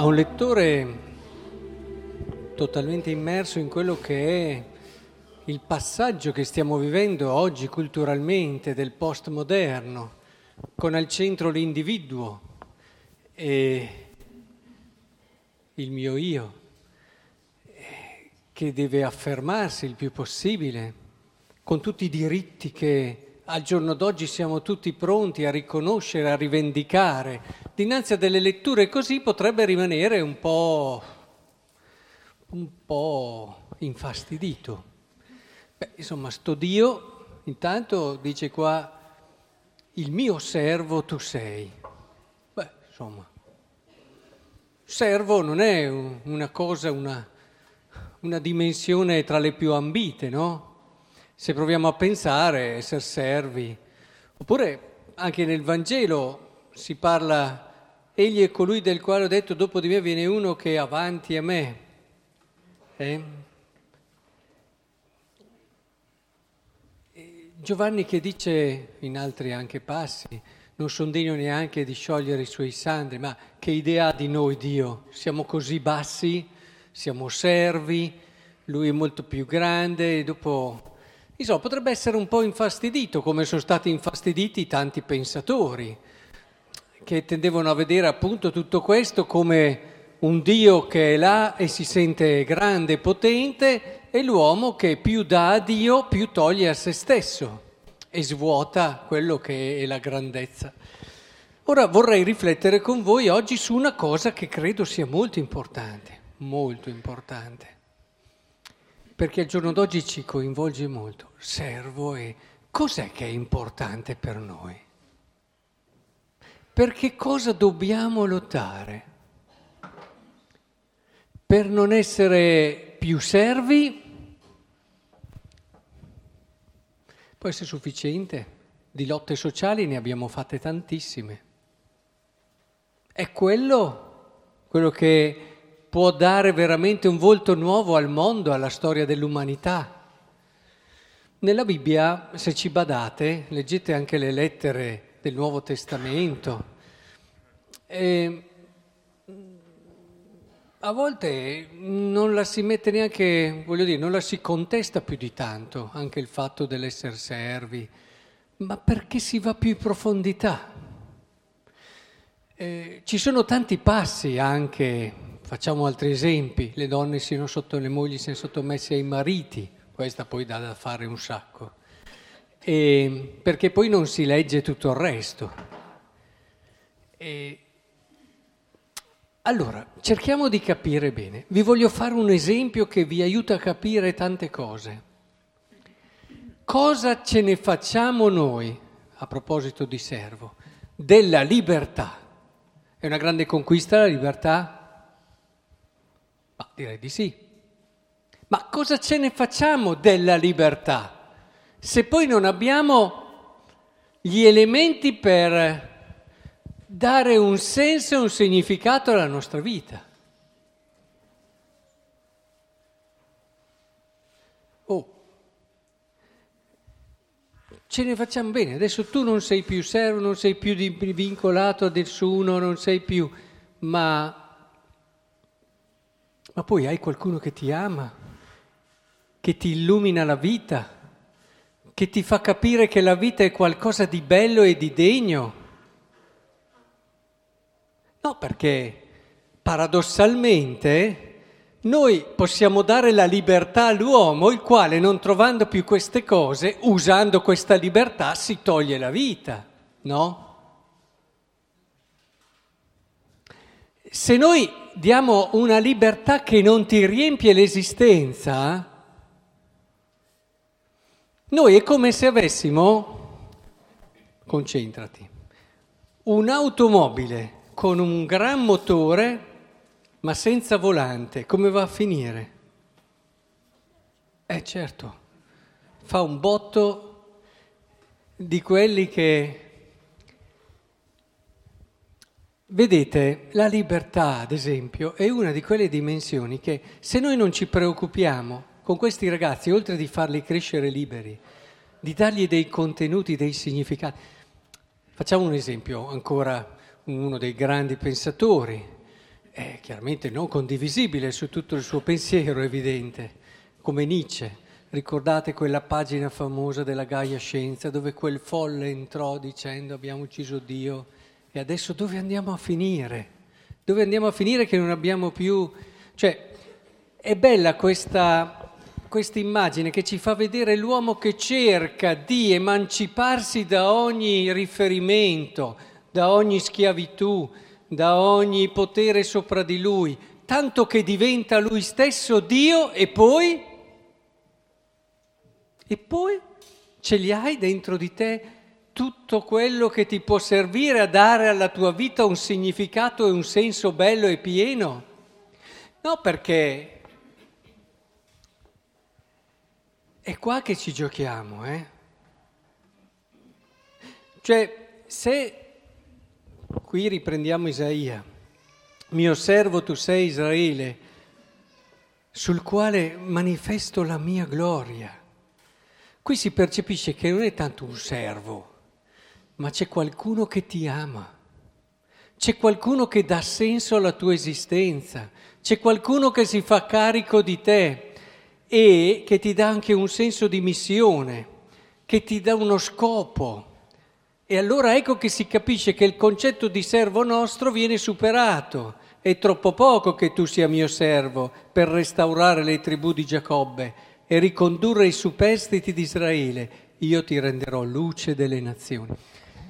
a un lettore totalmente immerso in quello che è il passaggio che stiamo vivendo oggi culturalmente del postmoderno, con al centro l'individuo e il mio io, che deve affermarsi il più possibile, con tutti i diritti che al giorno d'oggi siamo tutti pronti a riconoscere, a rivendicare. Dinanzi a delle letture così potrebbe rimanere un po', un po infastidito. Beh, insomma, sto Dio, intanto dice qua, il mio servo tu sei. Beh, insomma, servo non è una cosa, una, una dimensione tra le più ambite, no? Se proviamo a pensare, essere servi. Oppure anche nel Vangelo si parla, egli è colui del quale ho detto, dopo di me viene uno che è avanti a me. Eh? Giovanni che dice in altri anche passi, non sono degno neanche di sciogliere i suoi sandri, ma che idea ha di noi Dio? Siamo così bassi, siamo servi, lui è molto più grande e dopo Insomma, potrebbe essere un po' infastidito, come sono stati infastiditi tanti pensatori, che tendevano a vedere appunto tutto questo come un Dio che è là e si sente grande e potente e l'uomo che più dà a Dio più toglie a se stesso e svuota quello che è la grandezza. Ora vorrei riflettere con voi oggi su una cosa che credo sia molto importante, molto importante perché al giorno d'oggi ci coinvolge molto. Servo e cos'è che è importante per noi? Per che cosa dobbiamo lottare? Per non essere più servi? Può essere sufficiente. Di lotte sociali ne abbiamo fatte tantissime. È quello, quello che può dare veramente un volto nuovo al mondo, alla storia dell'umanità. Nella Bibbia, se ci badate, leggete anche le lettere del Nuovo Testamento. E a volte non la si mette neanche, voglio dire, non la si contesta più di tanto, anche il fatto dell'essere servi, ma perché si va più in profondità. Eh, ci sono tanti passi anche Facciamo altri esempi, le donne siano sotto, le mogli siano sottomesse ai mariti, questa poi dà da fare un sacco, e, perché poi non si legge tutto il resto. E, allora, cerchiamo di capire bene. Vi voglio fare un esempio che vi aiuta a capire tante cose. Cosa ce ne facciamo noi, a proposito di servo, della libertà? È una grande conquista la libertà? Ma direi di sì. Ma cosa ce ne facciamo della libertà se poi non abbiamo gli elementi per dare un senso e un significato alla nostra vita? Oh, ce ne facciamo bene. Adesso tu non sei più servo, non sei più vincolato a nessuno, non sei più... Ma ma poi hai qualcuno che ti ama, che ti illumina la vita, che ti fa capire che la vita è qualcosa di bello e di degno. No, perché paradossalmente noi possiamo dare la libertà all'uomo, il quale non trovando più queste cose, usando questa libertà, si toglie la vita, no? Se noi diamo una libertà che non ti riempie l'esistenza, noi è come se avessimo, concentrati, un'automobile con un gran motore ma senza volante, come va a finire? Eh certo, fa un botto di quelli che Vedete, la libertà, ad esempio, è una di quelle dimensioni che se noi non ci preoccupiamo con questi ragazzi, oltre di farli crescere liberi, di dargli dei contenuti, dei significati. Facciamo un esempio, ancora uno dei grandi pensatori, è chiaramente non condivisibile su tutto il suo pensiero, evidente, come Nietzsche. Ricordate quella pagina famosa della Gaia Scienza dove quel folle entrò dicendo abbiamo ucciso Dio e adesso dove andiamo a finire? Dove andiamo a finire che non abbiamo più... Cioè, è bella questa, questa immagine che ci fa vedere l'uomo che cerca di emanciparsi da ogni riferimento, da ogni schiavitù, da ogni potere sopra di lui, tanto che diventa lui stesso Dio e poi... E poi ce li hai dentro di te tutto quello che ti può servire a dare alla tua vita un significato e un senso bello e pieno. No, perché è qua che ci giochiamo, eh? Cioè, se Qui riprendiamo Isaia. Mio servo tu sei Israele, sul quale manifesto la mia gloria. Qui si percepisce che non è tanto un servo, ma c'è qualcuno che ti ama. C'è qualcuno che dà senso alla tua esistenza, c'è qualcuno che si fa carico di te e che ti dà anche un senso di missione, che ti dà uno scopo. E allora ecco che si capisce che il concetto di servo nostro viene superato. È troppo poco che tu sia mio servo per restaurare le tribù di Giacobbe e ricondurre i superstiti di Israele. Io ti renderò luce delle nazioni.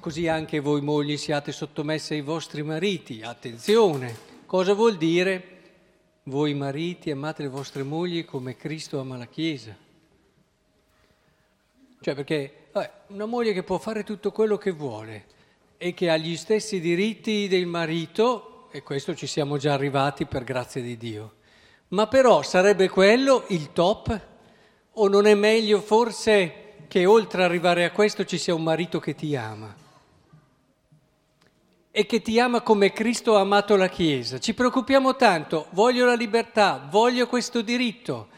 Così anche voi mogli siate sottomesse ai vostri mariti. Attenzione, cosa vuol dire? Voi mariti amate le vostre mogli come Cristo ama la Chiesa. Cioè perché vabbè, una moglie che può fare tutto quello che vuole e che ha gli stessi diritti del marito, e questo ci siamo già arrivati per grazia di Dio. Ma però sarebbe quello il top? O non è meglio forse che oltre ad arrivare a questo ci sia un marito che ti ama? E che ti ama come Cristo ha amato la Chiesa. Ci preoccupiamo tanto, voglio la libertà, voglio questo diritto.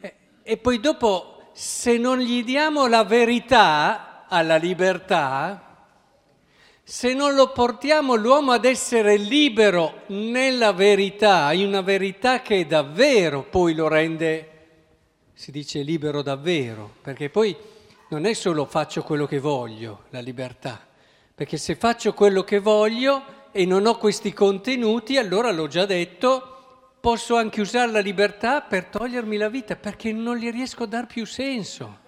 E, e poi dopo se non gli diamo la verità alla libertà, se non lo portiamo l'uomo ad essere libero nella verità, in una verità che davvero poi lo rende, si dice libero davvero, perché poi non è solo faccio quello che voglio, la libertà, perché se faccio quello che voglio e non ho questi contenuti, allora l'ho già detto, posso anche usare la libertà per togliermi la vita perché non gli riesco a dare più senso,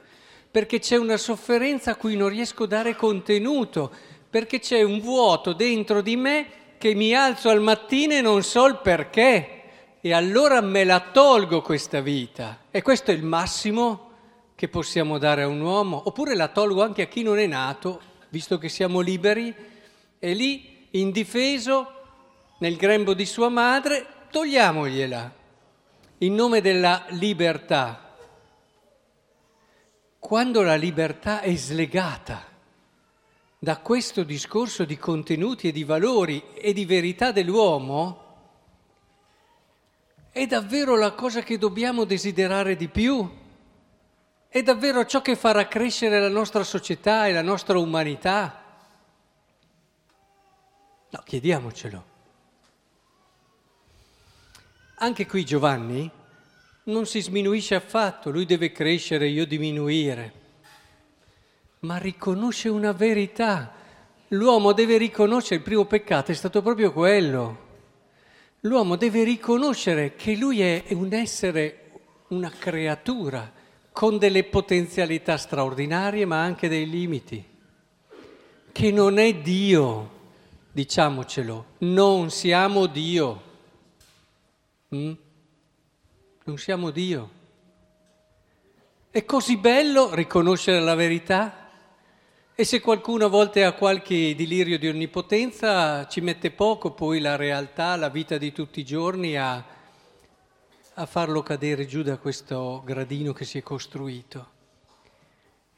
perché c'è una sofferenza a cui non riesco a dare contenuto, perché c'è un vuoto dentro di me che mi alzo al mattino e non so il perché. E allora me la tolgo questa vita. E questo è il massimo che possiamo dare a un uomo, oppure la tolgo anche a chi non è nato, visto che siamo liberi, e lì indifeso nel grembo di sua madre togliamogliela in nome della libertà. Quando la libertà è slegata da questo discorso di contenuti e di valori e di verità dell'uomo, è davvero la cosa che dobbiamo desiderare di più? È davvero ciò che farà crescere la nostra società e la nostra umanità? No, chiediamocelo. Anche qui Giovanni non si sminuisce affatto, lui deve crescere, io diminuire, ma riconosce una verità. L'uomo deve riconoscere, il primo peccato è stato proprio quello. L'uomo deve riconoscere che lui è un essere, una creatura, con delle potenzialità straordinarie ma anche dei limiti, che non è Dio, diciamocelo, non siamo Dio. Mm? Non siamo Dio. È così bello riconoscere la verità? E se qualcuno a volte ha qualche delirio di onnipotenza, ci mette poco poi la realtà, la vita di tutti i giorni a, a farlo cadere giù da questo gradino che si è costruito.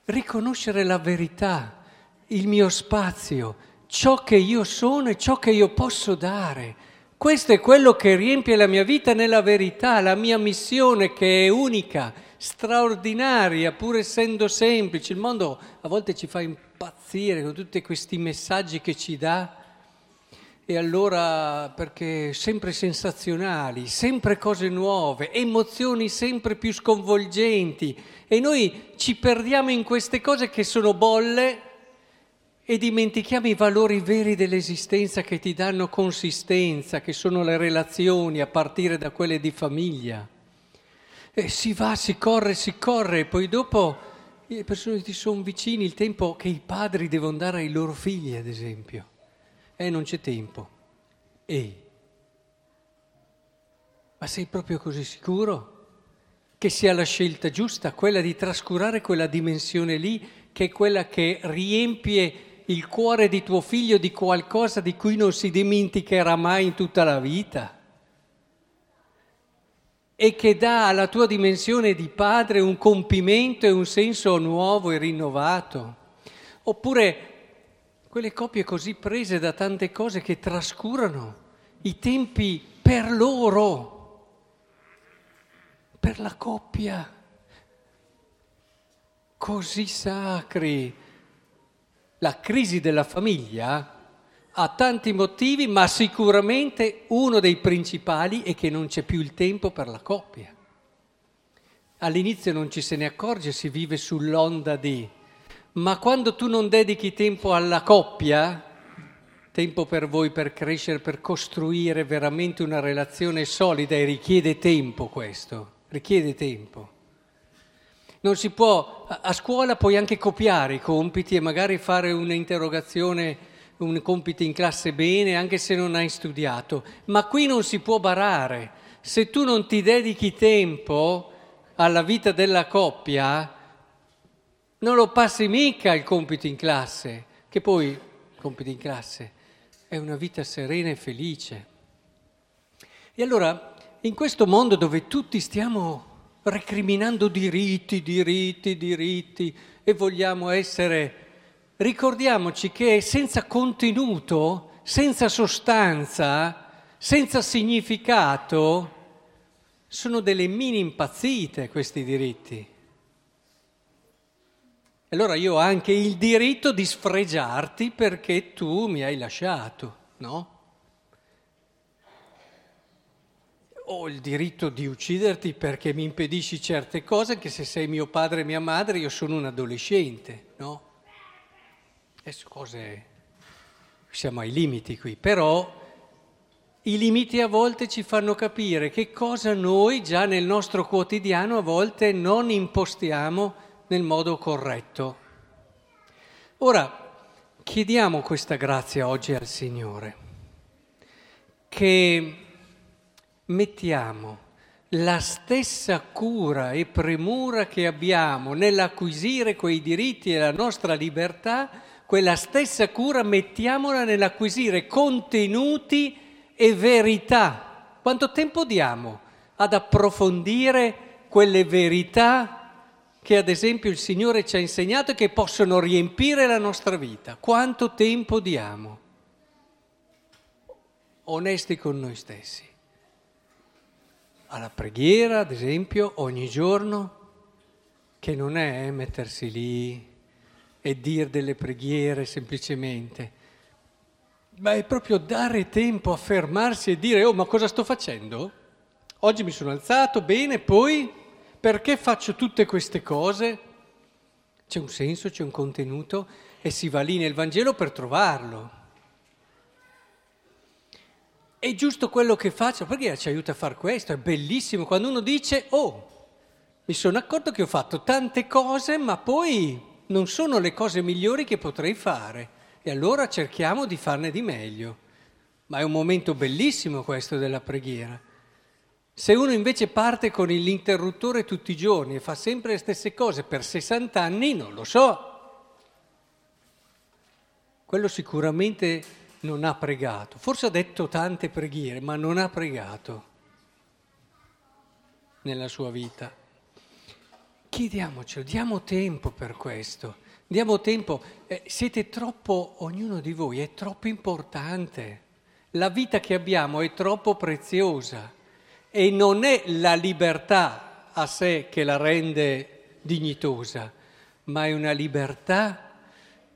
Riconoscere la verità, il mio spazio, ciò che io sono e ciò che io posso dare questo è quello che riempie la mia vita nella verità, la mia missione che è unica, straordinaria, pur essendo semplice. Il mondo a volte ci fa impazzire con tutti questi messaggi che ci dà e allora perché sempre sensazionali, sempre cose nuove, emozioni sempre più sconvolgenti e noi ci perdiamo in queste cose che sono bolle e dimentichiamo i valori veri dell'esistenza che ti danno consistenza, che sono le relazioni a partire da quelle di famiglia. E si va, si corre, si corre, e poi dopo le persone ti sono vicini, il tempo che i padri devono dare ai loro figli, ad esempio. E non c'è tempo. E ma sei proprio così sicuro che sia la scelta giusta, quella di trascurare quella dimensione lì, che è quella che riempie il cuore di tuo figlio di qualcosa di cui non si dimenticherà mai in tutta la vita e che dà alla tua dimensione di padre un compimento e un senso nuovo e rinnovato. Oppure quelle coppie così prese da tante cose che trascurano i tempi per loro, per la coppia, così sacri la crisi della famiglia ha tanti motivi, ma sicuramente uno dei principali è che non c'è più il tempo per la coppia. All'inizio non ci se ne accorge, si vive sull'onda di, ma quando tu non dedichi tempo alla coppia, tempo per voi per crescere, per costruire veramente una relazione solida e richiede tempo questo, richiede tempo. Non si può, a scuola puoi anche copiare i compiti e magari fare un'interrogazione, un compito in classe bene, anche se non hai studiato, ma qui non si può barare. Se tu non ti dedichi tempo alla vita della coppia, non lo passi mica il compito in classe, che poi il compito in classe è una vita serena e felice. E allora, in questo mondo dove tutti stiamo recriminando diritti, diritti, diritti e vogliamo essere... Ricordiamoci che senza contenuto, senza sostanza, senza significato, sono delle mini impazzite questi diritti. Allora io ho anche il diritto di sfregiarti perché tu mi hai lasciato, no? ho il diritto di ucciderti perché mi impedisci certe cose, anche se sei mio padre e mia madre, io sono un adolescente, no? Adesso cose, siamo ai limiti qui, però i limiti a volte ci fanno capire che cosa noi già nel nostro quotidiano a volte non impostiamo nel modo corretto. Ora, chiediamo questa grazia oggi al Signore, che mettiamo la stessa cura e premura che abbiamo nell'acquisire quei diritti e la nostra libertà, quella stessa cura mettiamola nell'acquisire contenuti e verità. Quanto tempo diamo ad approfondire quelle verità che ad esempio il Signore ci ha insegnato e che possono riempire la nostra vita? Quanto tempo diamo? Onesti con noi stessi alla preghiera, ad esempio, ogni giorno, che non è mettersi lì e dire delle preghiere semplicemente, ma è proprio dare tempo a fermarsi e dire, oh ma cosa sto facendo? Oggi mi sono alzato, bene, poi perché faccio tutte queste cose? C'è un senso, c'è un contenuto e si va lì nel Vangelo per trovarlo è giusto quello che faccio, perché ci aiuta a fare questo, è bellissimo quando uno dice, oh, mi sono accorto che ho fatto tante cose, ma poi non sono le cose migliori che potrei fare, e allora cerchiamo di farne di meglio. Ma è un momento bellissimo questo della preghiera. Se uno invece parte con l'interruttore tutti i giorni e fa sempre le stesse cose per 60 anni, non lo so. Quello sicuramente non ha pregato. Forse ha detto tante preghiere, ma non ha pregato nella sua vita. Chiediamocelo, diamo tempo per questo. Diamo tempo, eh, siete troppo, ognuno di voi è troppo importante. La vita che abbiamo è troppo preziosa e non è la libertà a sé che la rende dignitosa, ma è una libertà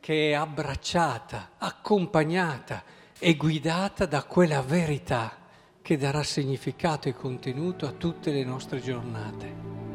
che è abbracciata, accompagnata, è guidata da quella verità che darà significato e contenuto a tutte le nostre giornate.